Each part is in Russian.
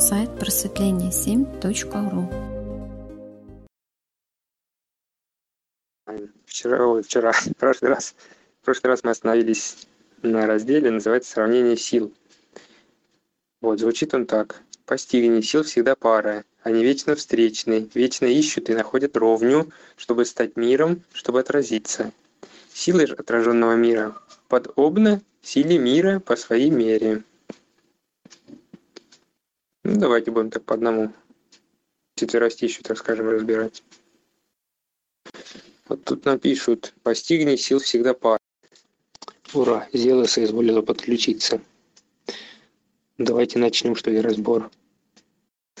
сайт просветление7.ру. Вчера, ой, вчера, в прошлый раз, в прошлый раз мы остановились на разделе, называется «Сравнение сил». Вот, звучит он так. «Постигни, сил всегда пара, они вечно встречны, вечно ищут и находят ровню, чтобы стать миром, чтобы отразиться. Силы отраженного мира подобны силе мира по своей мере». Ну, давайте будем так по одному четверостищу, так скажем, разбирать. Вот тут напишут «Постигни сил всегда пара». Ура, Зела соизволила подключиться. Давайте начнем, что ли, разбор.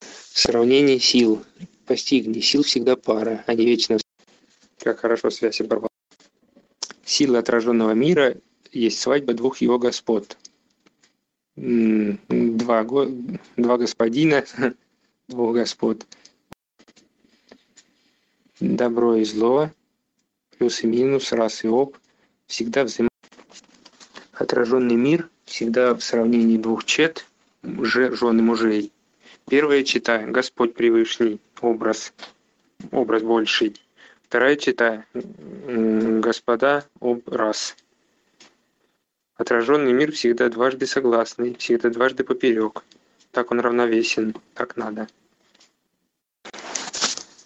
Сравнение сил. Постигни. Сил всегда пара, они вечно... Как хорошо связь оборвала. Силы отраженного мира есть свадьба двух его господ. Два, два господина, двух господ. Добро и зло, плюс и минус, раз и об, всегда взаимо... Отраженный мир всегда в сравнении двух чет, жен и мужей. Первая чита Господь Превышний, образ, образ больший. Вторая чита Господа, образ. Отраженный мир всегда дважды согласный, всегда дважды поперек. Так он равновесен, так надо.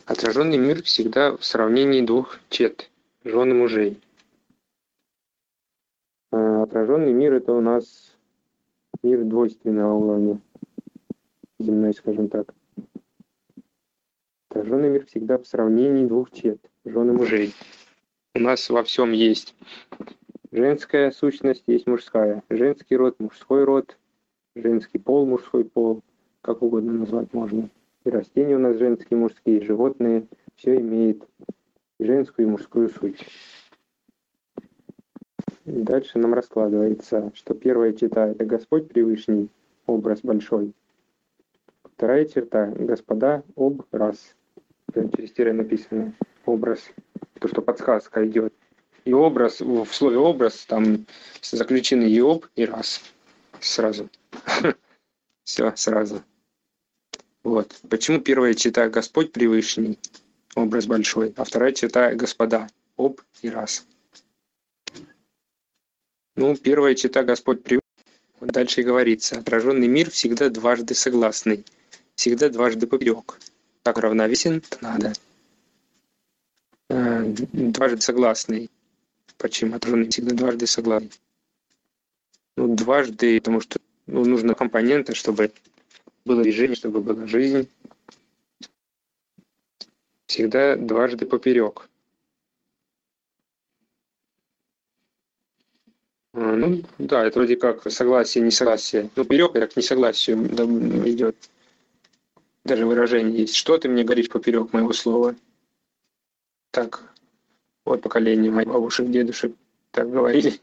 Отраженный мир всегда в сравнении двух чет, жен и мужей. А отраженный мир это у нас мир двойственного уровня, земной, скажем так. Отраженный мир всегда в сравнении двух чет, жен и мужей. У нас во всем есть женская сущность, есть мужская. Женский род, мужской род, женский пол, мужской пол, как угодно назвать можно и растения у нас женские, мужские, и животные, все имеет женскую и мужскую суть. Дальше нам раскладывается, что первая черта – это Господь Превышний, образ большой. Вторая черта – Господа, образ. Через тире написано образ, то, что подсказка идет. И образ, в слове образ там заключены и об, и раз. Сразу. Все, сразу. Вот. Почему первая чита Господь Превышний, образ большой, а вторая чита Господа, об и раз. Ну, первая чита Господь Превышний, дальше говорится, отраженный мир всегда дважды согласный, всегда дважды поперек. Так равновесен надо. Э, дважды согласный. Почему отраженный всегда дважды согласный? Ну, дважды, потому что ну, нужно компоненты, чтобы было движение, чтобы была жизнь. Всегда дважды поперек. А, ну, да, это вроде как согласие, несогласие. Ну, поперек это к несогласию идет. Даже выражение есть. Что ты мне говоришь поперек моего слова? Так, вот поколение моих бабушек, дедушек так говорили.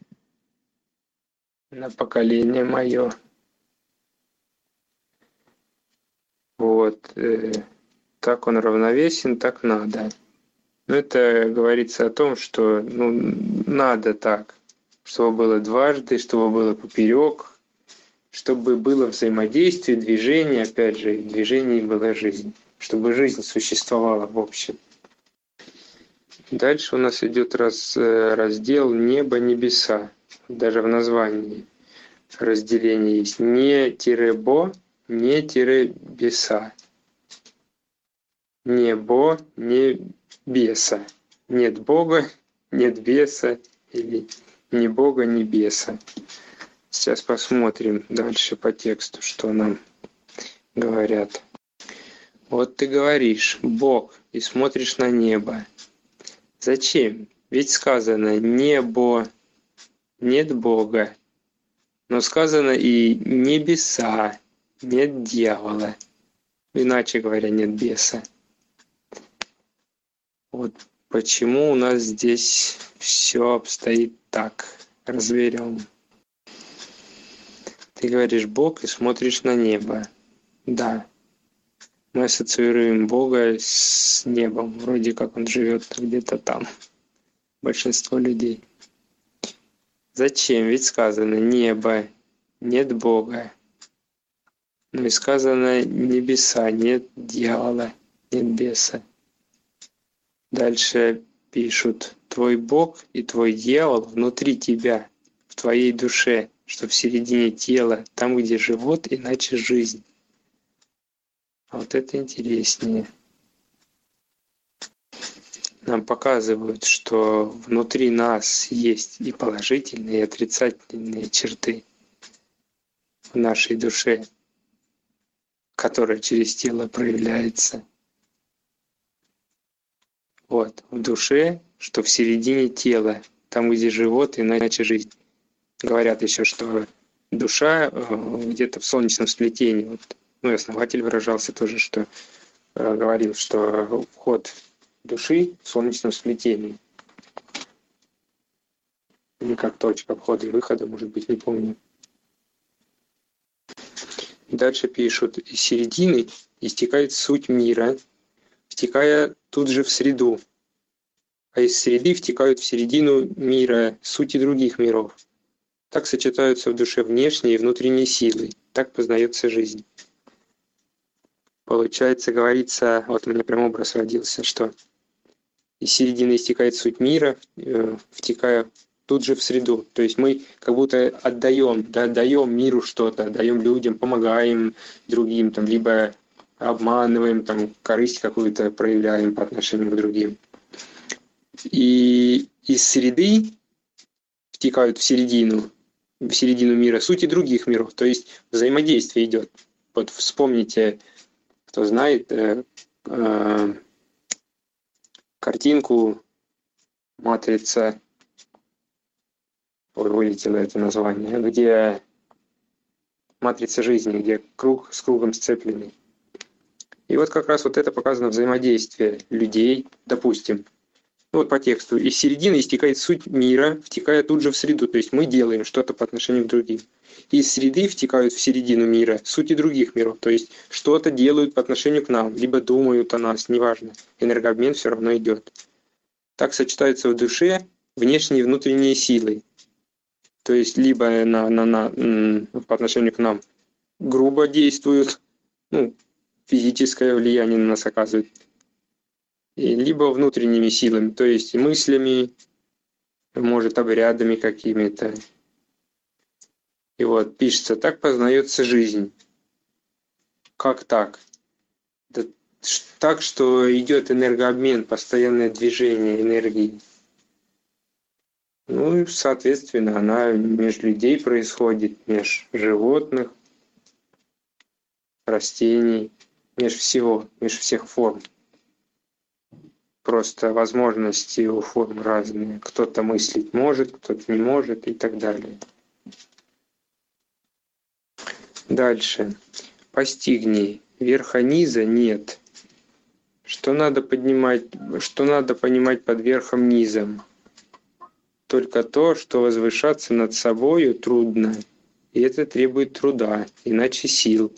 На поколение мое. Вот. Э, так он равновесен, так надо. Но это говорится о том, что ну, надо так, чтобы было дважды, чтобы было поперек, чтобы было взаимодействие, движение, опять же, в движении была жизнь, чтобы жизнь существовала в общем. Дальше у нас идет раз, э, раздел небо-небеса, даже в названии разделение есть не-бо, не-беса. Не бо, не беса. Нет Бога, нет беса или ни Бога, ни беса. Сейчас посмотрим дальше по тексту, что нам говорят. Вот ты говоришь «Бог» и смотришь на небо. Зачем? Ведь сказано «небо», нет Бога. Но сказано и небеса, нет дьявола. Иначе говоря, нет беса. Вот почему у нас здесь все обстоит так. Разберем. Ты говоришь Бог и смотришь на небо. Да. Мы ассоциируем Бога с небом. Вроде как он живет где-то там. Большинство людей. Зачем? Ведь сказано небо, нет Бога. Ну и сказано небеса, нет дьявола, нет беса. Дальше пишут, твой Бог и твой дьявол внутри тебя, в твоей душе, что в середине тела, там, где живот, иначе жизнь. Вот это интереснее. Нам показывают, что внутри нас есть и положительные, и отрицательные черты в нашей душе, которая через тело проявляется. Вот, в душе, что в середине тела, там, где живот, иначе жизнь. Говорят еще, что душа э, где-то в солнечном сплетении. Вот, ну и основатель выражался тоже, что э, говорил, что вход души в солнечном сплетении. Или как точка входа и выхода, может быть, не помню. Дальше пишут, из середины истекает суть мира, втекая тут же в среду, а из среды втекают в середину мира сути других миров. Так сочетаются в душе внешние и внутренние силы, так познается жизнь. Получается, говорится, вот у меня прям образ родился, что из середины истекает суть мира, э, втекая тут же в среду. То есть мы как будто отдаем, да, отдаем миру что-то, отдаем людям, помогаем другим, там, либо обманываем, там, корысть какую-то проявляем по отношению к другим. И из среды втекают в середину, в середину мира сути других миров, то есть взаимодействие идет. Вот вспомните, кто знает, э, э, картинку «Матрица» вылетело это название, где матрица жизни, где круг с кругом сцепленный. И вот как раз вот это показано взаимодействие людей, допустим, ну вот по тексту, из середины истекает суть мира, втекая тут же в среду, то есть мы делаем что-то по отношению к другим. Из среды втекают в середину мира сути других миров, то есть что-то делают по отношению к нам, либо думают о нас, неважно, энергообмен все равно идет. Так сочетаются в душе внешние и внутренние силы, то есть либо на, на, на, по отношению к нам грубо действуют, ну, физическое влияние на нас оказывают, либо внутренними силами, то есть мыслями, может, обрядами какими-то. И вот пишется, так познается жизнь. Как так? Да, так, что идет энергообмен, постоянное движение энергии. Ну и, соответственно, она между людей происходит, между животных, растений, между всего, между всех форм. Просто возможности у форм разные. Кто-то мыслить может, кто-то не может и так далее. Дальше. Постигни. Верха низа нет. Что надо поднимать, что надо понимать под верхом низом? только то, что возвышаться над собою трудно, и это требует труда, иначе сил.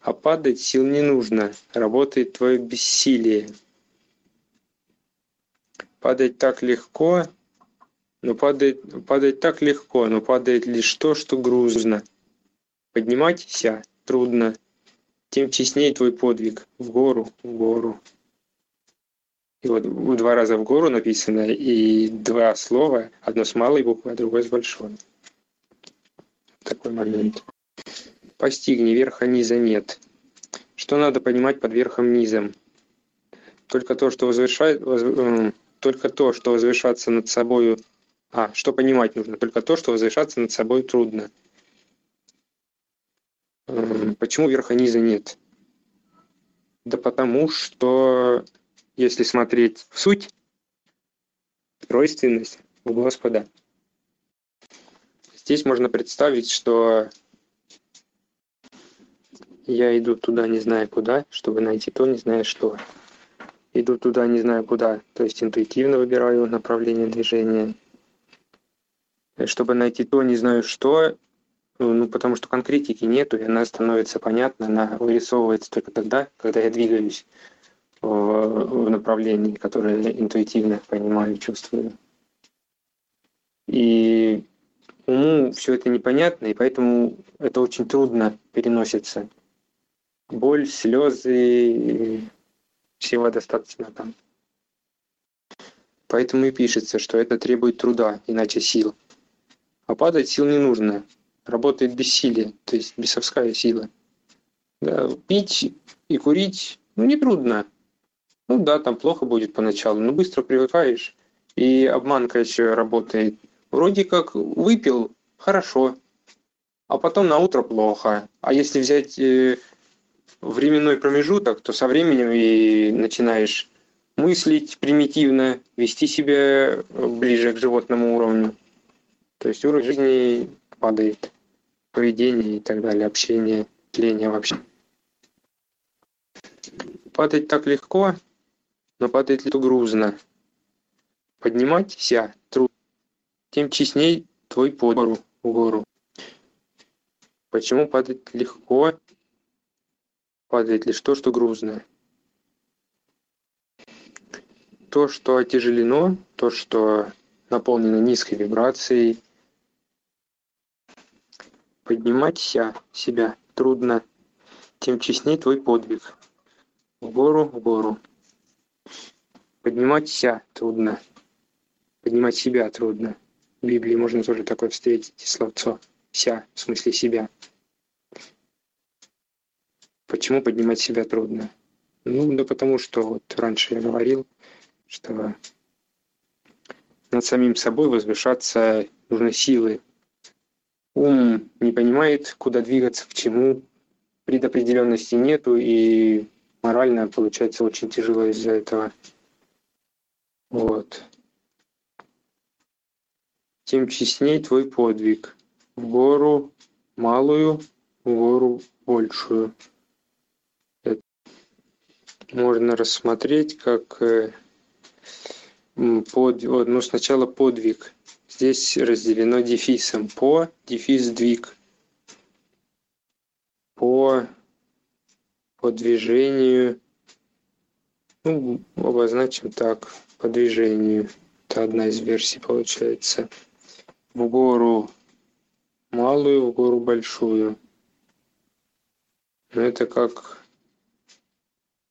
А падать сил не нужно, работает твое бессилие. Падать так легко, но падает, падать так легко, но падает лишь то, что грузно. Поднимайся трудно, тем честнее твой подвиг, в гору, в гору. И вот два раза в гору написано, и два слова, одно с малой буквы, а другое с большой. Такой момент. Постигни, верха низа нет. Что надо понимать под верхом низом? Только то, что возвышает, воз, э, только то, что возвышаться над собою... А, что понимать нужно? Только то, что возвышаться над собой трудно. Почему верха низа нет? Да потому что если смотреть в суть, тройственность у Господа. Здесь можно представить, что я иду туда, не зная куда, чтобы найти то, не зная что. Иду туда, не знаю куда, то есть интуитивно выбираю направление движения. Чтобы найти то, не знаю что, ну, потому что конкретики нету, и она становится понятна, она вырисовывается только тогда, когда я двигаюсь в, в направлении, которое интуитивно понимаю, чувствую. И уму все это непонятно, и поэтому это очень трудно переносится. боль, слезы, всего достаточно там. Поэтому и пишется, что это требует труда, иначе сил. А падать сил не нужно. Работает бессилие, то есть бесовская сила. Да, пить и курить, ну, не трудно. Ну да, там плохо будет поначалу, но быстро привыкаешь. И обманка еще работает. Вроде как выпил, хорошо, а потом на утро плохо. А если взять э, временной промежуток, то со временем и начинаешь мыслить примитивно, вести себя ближе к животному уровню. То есть уровень жизни падает, поведение и так далее, общение, тление вообще. Падать так легко, но падать ли грузно. Подниматься труд, тем честней твой подбору в гору. Почему падать легко? Падает лишь то, что грузное. То, что отяжелено, то, что наполнено низкой вибрацией, поднимать себя трудно, тем честней твой подвиг. В гору, в гору. Поднимать себя трудно. Поднимать себя трудно. В Библии можно тоже такое встретить словцо. Ся, в смысле себя. Почему поднимать себя трудно? Ну, да потому что вот раньше я говорил, что над самим собой возвышаться нужно силы. Ум не понимает, куда двигаться, к чему. Предопределенности нету, и морально получается очень тяжело из-за этого. Вот. Тем честней твой подвиг. В гору малую, в гору большую. Это можно рассмотреть как э, под, ну, сначала подвиг. Здесь разделено дефисом. По, дефис, двиг. По, по движению, ну, обозначим так, по движению. Это одна из версий получается. В гору малую, в гору большую. Но это как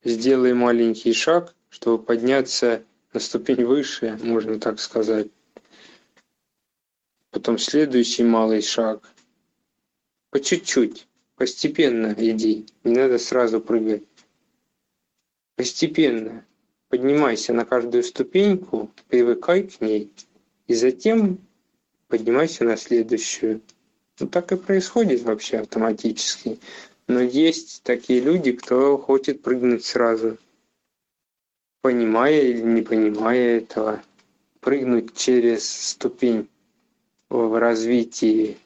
сделай маленький шаг, чтобы подняться на ступень выше, можно так сказать. Потом следующий малый шаг. По чуть-чуть, постепенно иди, не надо сразу прыгать. Постепенно поднимайся на каждую ступеньку, привыкай к ней, и затем поднимайся на следующую. Ну, так и происходит вообще автоматически. Но есть такие люди, кто хочет прыгнуть сразу, понимая или не понимая этого, прыгнуть через ступень в развитии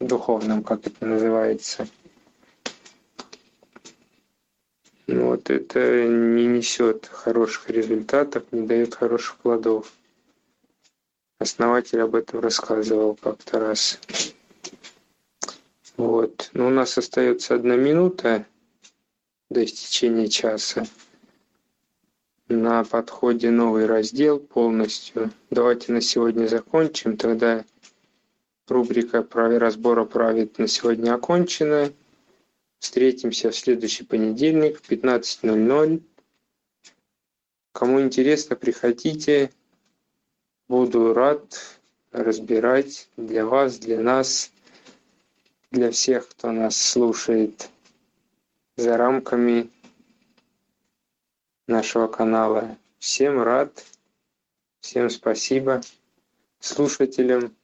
духовном, как это называется – но вот это не несет хороших результатов, не дает хороших плодов. Основатель об этом рассказывал как-то раз. Вот. Но у нас остается одна минута до истечения часа. На подходе новый раздел полностью. Давайте на сегодня закончим. Тогда рубрика разбора правит на сегодня окончена. Встретимся в следующий понедельник в 15.00. Кому интересно, приходите. Буду рад разбирать для вас, для нас, для всех, кто нас слушает за рамками нашего канала. Всем рад, всем спасибо слушателям.